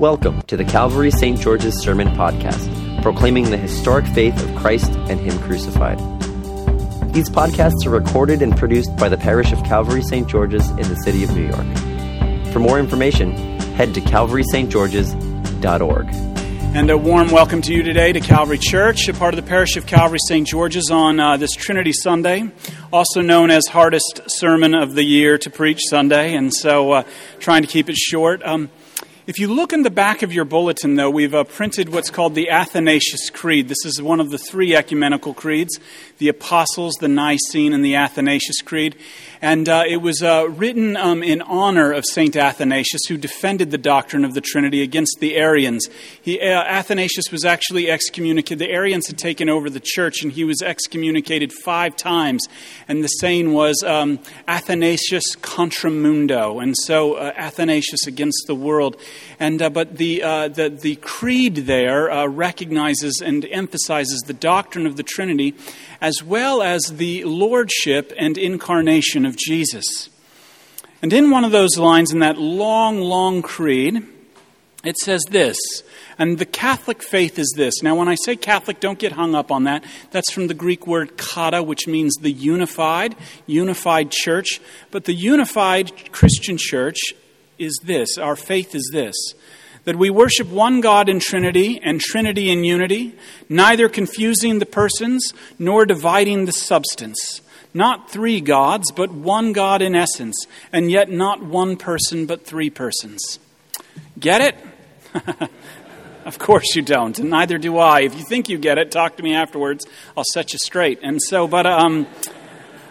Welcome to the Calvary St. George's Sermon Podcast, proclaiming the historic faith of Christ and Him crucified. These podcasts are recorded and produced by the parish of Calvary St. George's in the city of New York. For more information, head to calvarystgeorges.org. And a warm welcome to you today to Calvary Church, a part of the parish of Calvary St. George's on uh, this Trinity Sunday, also known as hardest sermon of the year to preach Sunday, and so uh, trying to keep it short. Um, if you look in the back of your bulletin, though, we've uh, printed what's called the Athanasius Creed. This is one of the three ecumenical creeds the Apostles, the Nicene, and the Athanasius Creed. And uh, it was uh, written um, in honor of St. Athanasius, who defended the doctrine of the Trinity against the Arians. He, uh, Athanasius was actually excommunicated. The Arians had taken over the church, and he was excommunicated five times. And the saying was um, Athanasius contra mundo. And so uh, Athanasius against the world. And, uh, but the, uh, the, the creed there recognizes and emphasizes the doctrine of the Trinity as well as the lordship and incarnation of Jesus. And in one of those lines, in that long, long creed, it says this, and the Catholic faith is this. Now, when I say Catholic, don't get hung up on that. That's from the Greek word kata, which means the unified, unified church. But the unified Christian church is this our faith is this that we worship one God in Trinity and Trinity in unity, neither confusing the persons nor dividing the substance. Not three gods, but one God in essence, and yet not one person, but three persons. Get it? of course you don't, and neither do I. If you think you get it, talk to me afterwards. I'll set you straight. And so, but, um,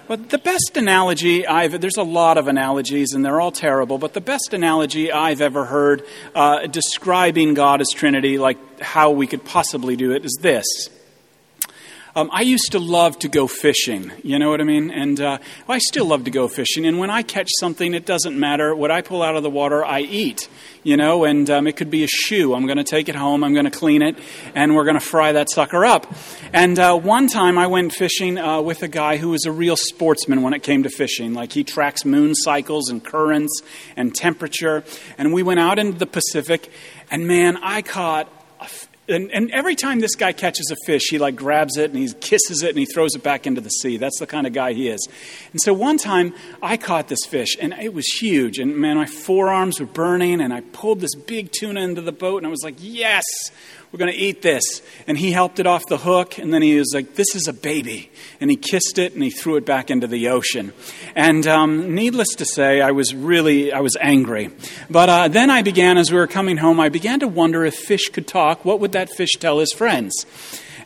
but the best analogy I've, there's a lot of analogies and they're all terrible, but the best analogy I've ever heard uh, describing God as Trinity, like how we could possibly do it, is this. Um, I used to love to go fishing, you know what I mean? And uh, I still love to go fishing. And when I catch something, it doesn't matter. What I pull out of the water, I eat, you know? And um, it could be a shoe. I'm going to take it home, I'm going to clean it, and we're going to fry that sucker up. And uh, one time I went fishing uh, with a guy who was a real sportsman when it came to fishing. Like he tracks moon cycles and currents and temperature. And we went out into the Pacific, and man, I caught and, and every time this guy catches a fish, he like grabs it and he kisses it and he throws it back into the sea. That's the kind of guy he is. And so one time I caught this fish and it was huge. And man, my forearms were burning and I pulled this big tuna into the boat and I was like, yes, we're going to eat this. And he helped it off the hook, and then he was like, This is a baby. And he kissed it and he threw it back into the ocean. And um, needless to say, I was really, I was angry. But uh, then I began, as we were coming home, I began to wonder if fish could talk, what would that fish tell his friends?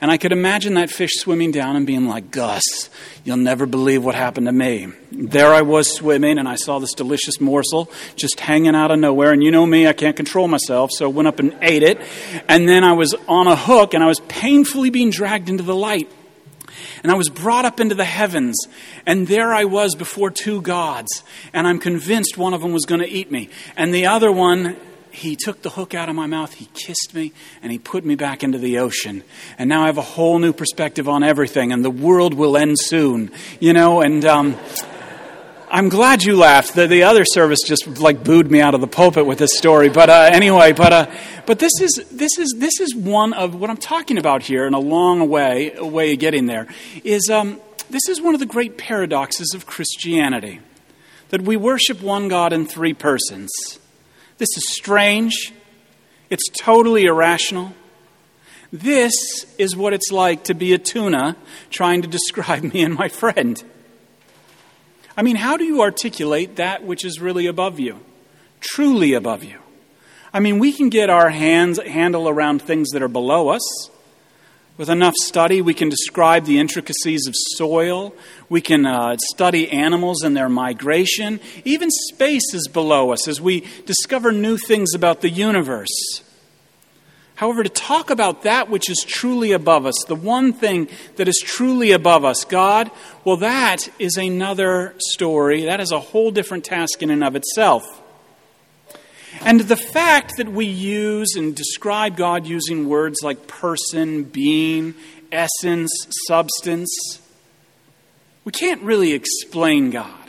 And I could imagine that fish swimming down and being like, Gus, you'll never believe what happened to me. There I was swimming, and I saw this delicious morsel just hanging out of nowhere. And you know me, I can't control myself, so I went up and ate it. And then I was on a hook, and I was painfully being dragged into the light. And I was brought up into the heavens, and there I was before two gods, and I'm convinced one of them was going to eat me. And the other one he took the hook out of my mouth, he kissed me, and he put me back into the ocean. And now I have a whole new perspective on everything, and the world will end soon, you know, and. Um, I'm glad you laughed. The, the other service just like booed me out of the pulpit with this story. But uh, anyway, but uh, but this is this is this is one of what I'm talking about here, in a long way a way of getting there. Is um, this is one of the great paradoxes of Christianity that we worship one God in three persons. This is strange. It's totally irrational. This is what it's like to be a tuna trying to describe me and my friend. I mean, how do you articulate that which is really above you? Truly above you. I mean, we can get our hands handle around things that are below us. With enough study, we can describe the intricacies of soil. We can uh, study animals and their migration. Even space is below us as we discover new things about the universe. However, to talk about that which is truly above us, the one thing that is truly above us, God, well, that is another story. That is a whole different task in and of itself. And the fact that we use and describe God using words like person, being, essence, substance, we can't really explain God.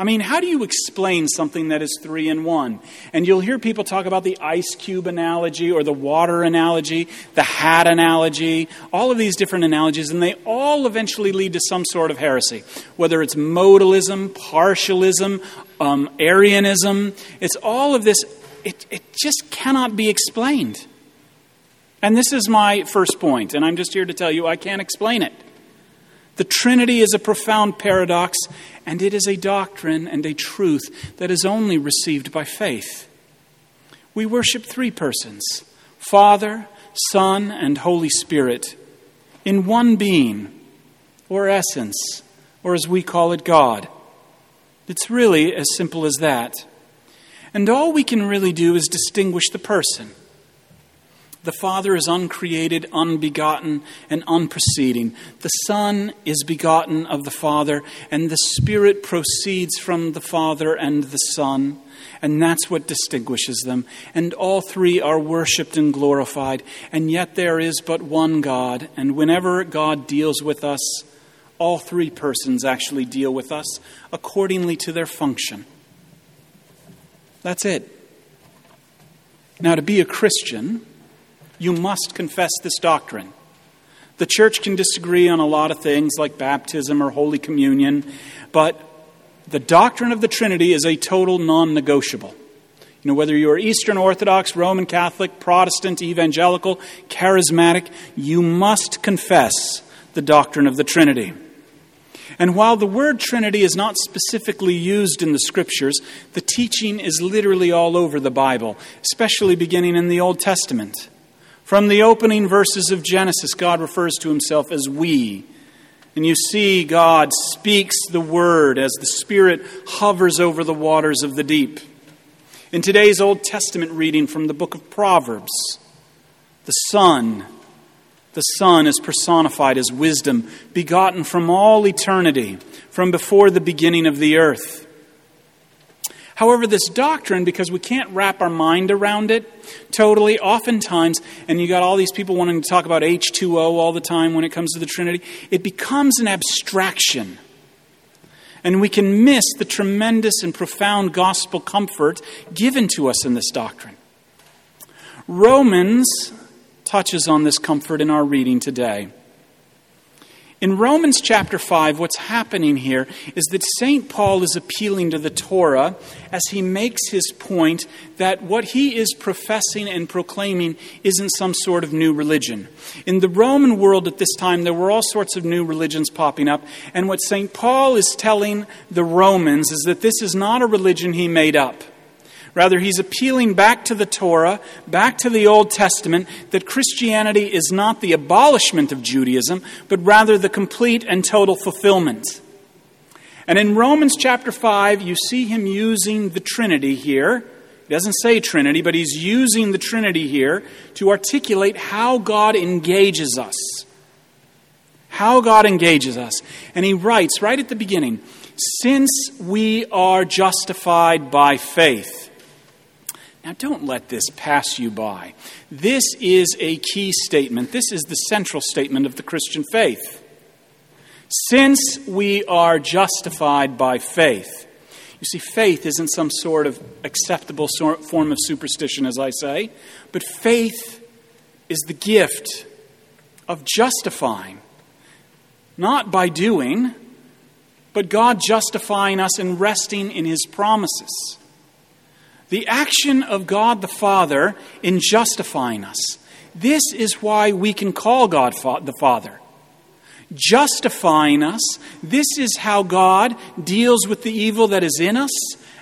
I mean, how do you explain something that is three in one? And you'll hear people talk about the ice cube analogy or the water analogy, the hat analogy, all of these different analogies, and they all eventually lead to some sort of heresy. Whether it's modalism, partialism, um, Arianism, it's all of this, it, it just cannot be explained. And this is my first point, and I'm just here to tell you I can't explain it. The Trinity is a profound paradox, and it is a doctrine and a truth that is only received by faith. We worship three persons Father, Son, and Holy Spirit in one being, or essence, or as we call it, God. It's really as simple as that. And all we can really do is distinguish the person. The Father is uncreated, unbegotten, and unproceeding. The Son is begotten of the Father, and the Spirit proceeds from the Father and the Son. And that's what distinguishes them. And all three are worshiped and glorified. And yet there is but one God. And whenever God deals with us, all three persons actually deal with us accordingly to their function. That's it. Now, to be a Christian, you must confess this doctrine. The church can disagree on a lot of things like baptism or Holy Communion, but the doctrine of the Trinity is a total non negotiable. You know, whether you are Eastern Orthodox, Roman Catholic, Protestant, Evangelical, Charismatic, you must confess the doctrine of the Trinity. And while the word Trinity is not specifically used in the Scriptures, the teaching is literally all over the Bible, especially beginning in the Old Testament. From the opening verses of Genesis, God refers to himself as we. And you see, God speaks the word as the Spirit hovers over the waters of the deep. In today's Old Testament reading from the book of Proverbs, the Son, the Son is personified as wisdom, begotten from all eternity, from before the beginning of the earth. However, this doctrine, because we can't wrap our mind around it totally, oftentimes, and you got all these people wanting to talk about H2O all the time when it comes to the Trinity, it becomes an abstraction. And we can miss the tremendous and profound gospel comfort given to us in this doctrine. Romans touches on this comfort in our reading today. In Romans chapter 5, what's happening here is that St. Paul is appealing to the Torah as he makes his point that what he is professing and proclaiming isn't some sort of new religion. In the Roman world at this time, there were all sorts of new religions popping up, and what St. Paul is telling the Romans is that this is not a religion he made up. Rather, he's appealing back to the Torah, back to the Old Testament, that Christianity is not the abolishment of Judaism, but rather the complete and total fulfillment. And in Romans chapter 5, you see him using the Trinity here. He doesn't say Trinity, but he's using the Trinity here to articulate how God engages us. How God engages us. And he writes right at the beginning Since we are justified by faith. Now, don't let this pass you by. This is a key statement. This is the central statement of the Christian faith. Since we are justified by faith, you see, faith isn't some sort of acceptable form of superstition, as I say, but faith is the gift of justifying, not by doing, but God justifying us and resting in His promises. The action of God the Father in justifying us. This is why we can call God the Father. Justifying us, this is how God deals with the evil that is in us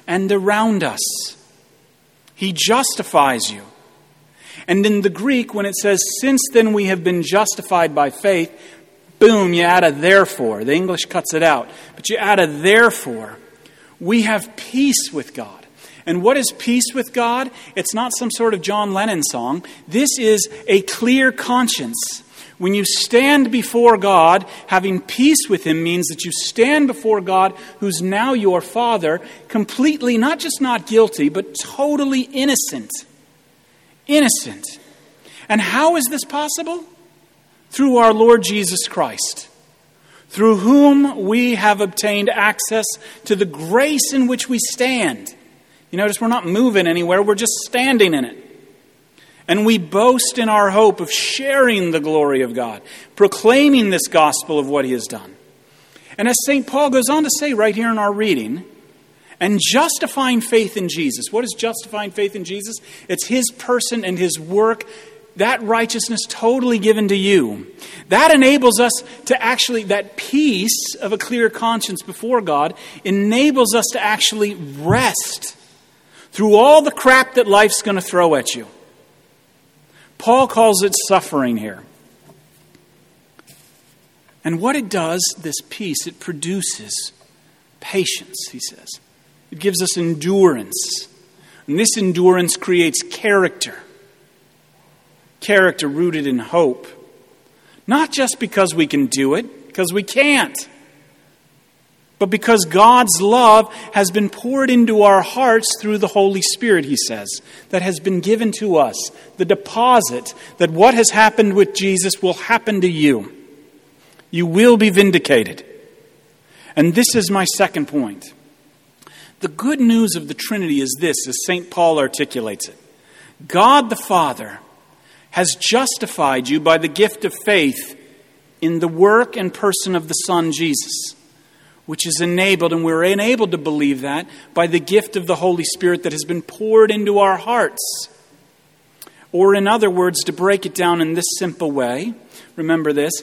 and around us. He justifies you. And in the Greek, when it says, Since then we have been justified by faith, boom, you add a therefore. The English cuts it out. But you add a therefore. We have peace with God. And what is peace with God? It's not some sort of John Lennon song. This is a clear conscience. When you stand before God, having peace with Him means that you stand before God, who's now your Father, completely, not just not guilty, but totally innocent. Innocent. And how is this possible? Through our Lord Jesus Christ. through whom we have obtained access to the grace in which we stand. You notice we're not moving anywhere, we're just standing in it. And we boast in our hope of sharing the glory of God, proclaiming this gospel of what He has done. And as St. Paul goes on to say right here in our reading, and justifying faith in Jesus. What is justifying faith in Jesus? It's His person and His work that righteousness totally given to you. That enables us to actually, that peace of a clear conscience before God enables us to actually rest through all the crap that life's going to throw at you. Paul calls it suffering here. And what it does, this peace, it produces patience, he says. It gives us endurance. And this endurance creates character character rooted in hope. Not just because we can do it, because we can't, but because God's love has been poured into our hearts through the Holy Spirit, he says, that has been given to us. The deposit that what has happened with Jesus will happen to you. You will be vindicated. And this is my second point. The good news of the Trinity is this, as St. Paul articulates it God the Father has justified you by the gift of faith in the work and person of the Son Jesus, which is enabled, and we're enabled to believe that by the gift of the Holy Spirit that has been poured into our hearts. Or, in other words, to break it down in this simple way, remember this.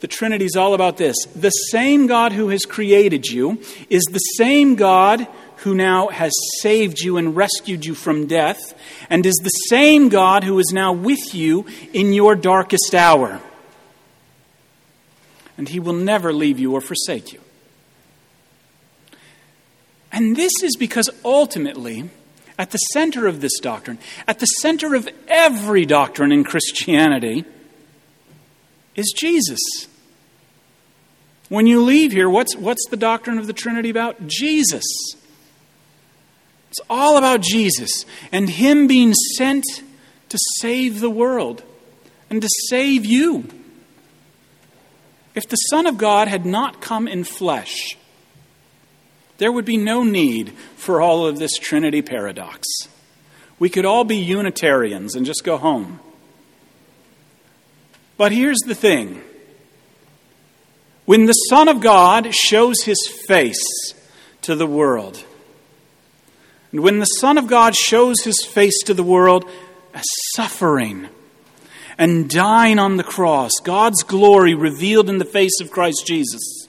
The Trinity is all about this. The same God who has created you is the same God who now has saved you and rescued you from death, and is the same God who is now with you in your darkest hour. And he will never leave you or forsake you. And this is because ultimately, at the center of this doctrine, at the center of every doctrine in Christianity, is Jesus. When you leave here, what's, what's the doctrine of the Trinity about? Jesus. It's all about Jesus and Him being sent to save the world and to save you. If the Son of God had not come in flesh, there would be no need for all of this Trinity paradox. We could all be Unitarians and just go home. But here's the thing when the Son of God shows his face to the world, and when the Son of God shows his face to the world as suffering and dying on the cross, God's glory revealed in the face of Christ Jesus.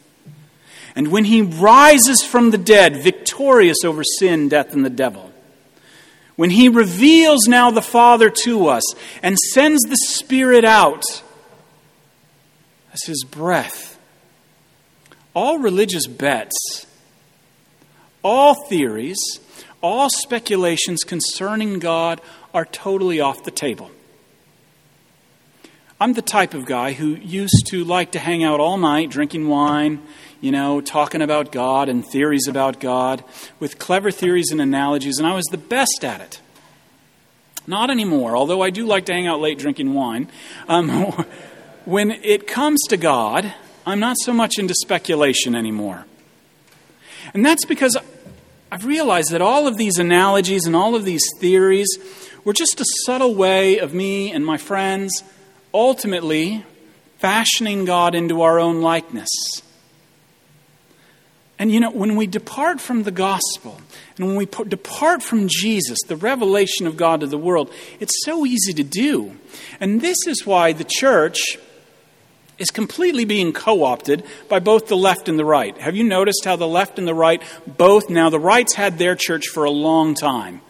And when he rises from the dead, victorious over sin, death, and the devil, when he reveals now the Father to us and sends the Spirit out as his breath, all religious bets, all theories, all speculations concerning God are totally off the table. I'm the type of guy who used to like to hang out all night drinking wine, you know, talking about God and theories about God with clever theories and analogies, and I was the best at it. Not anymore, although I do like to hang out late drinking wine. Um, when it comes to God, I'm not so much into speculation anymore. And that's because I've realized that all of these analogies and all of these theories were just a subtle way of me and my friends ultimately fashioning God into our own likeness. And you know, when we depart from the gospel and when we depart from Jesus, the revelation of God to the world, it's so easy to do. And this is why the church is completely being co opted by both the left and the right. Have you noticed how the left and the right both, now the right's had their church for a long time,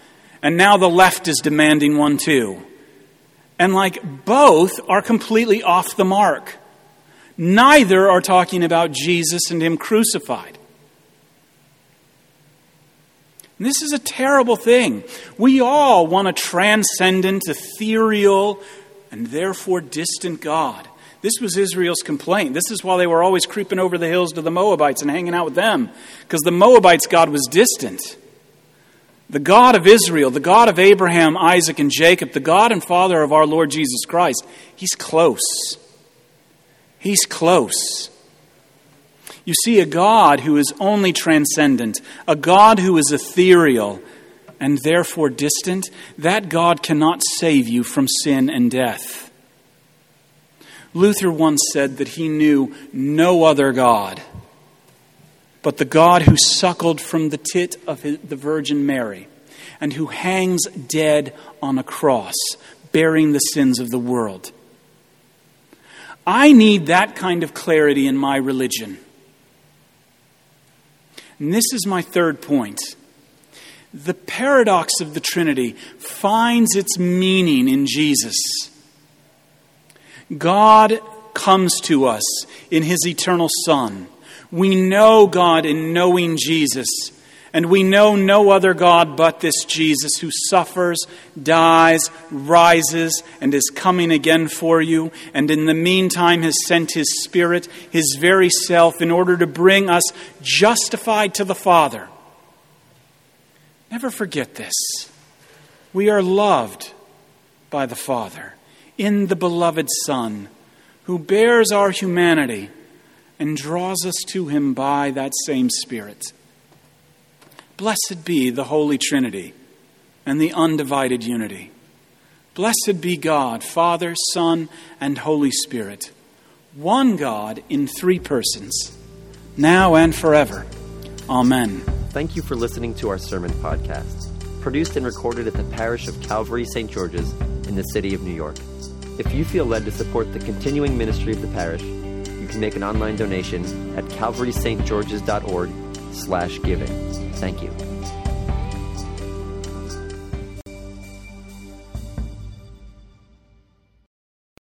and now the left is demanding one too. And like both are completely off the mark. Neither are talking about Jesus and Him crucified. This is a terrible thing. We all want a transcendent, ethereal, and therefore distant God. This was Israel's complaint. This is why they were always creeping over the hills to the Moabites and hanging out with them, because the Moabites' God was distant. The God of Israel, the God of Abraham, Isaac, and Jacob, the God and Father of our Lord Jesus Christ, He's close. He's close. You see a God who is only transcendent, a God who is ethereal and therefore distant. That God cannot save you from sin and death. Luther once said that he knew no other God but the God who suckled from the tit of the Virgin Mary and who hangs dead on a cross, bearing the sins of the world. I need that kind of clarity in my religion. And this is my third point. The paradox of the Trinity finds its meaning in Jesus. God comes to us in his eternal Son. We know God in knowing Jesus. And we know no other God but this Jesus who suffers, dies, rises, and is coming again for you, and in the meantime has sent his Spirit, his very self, in order to bring us justified to the Father. Never forget this. We are loved by the Father in the beloved Son, who bears our humanity and draws us to him by that same Spirit. Blessed be the Holy Trinity and the undivided unity. Blessed be God, Father, Son, and Holy Spirit, one God in three persons, now and forever. Amen. Thank you for listening to our sermon podcast, produced and recorded at the parish of Calvary St. George's in the city of New York. If you feel led to support the continuing ministry of the parish, can make an online donation at calvarystgeorges.org slash giving. Thank you.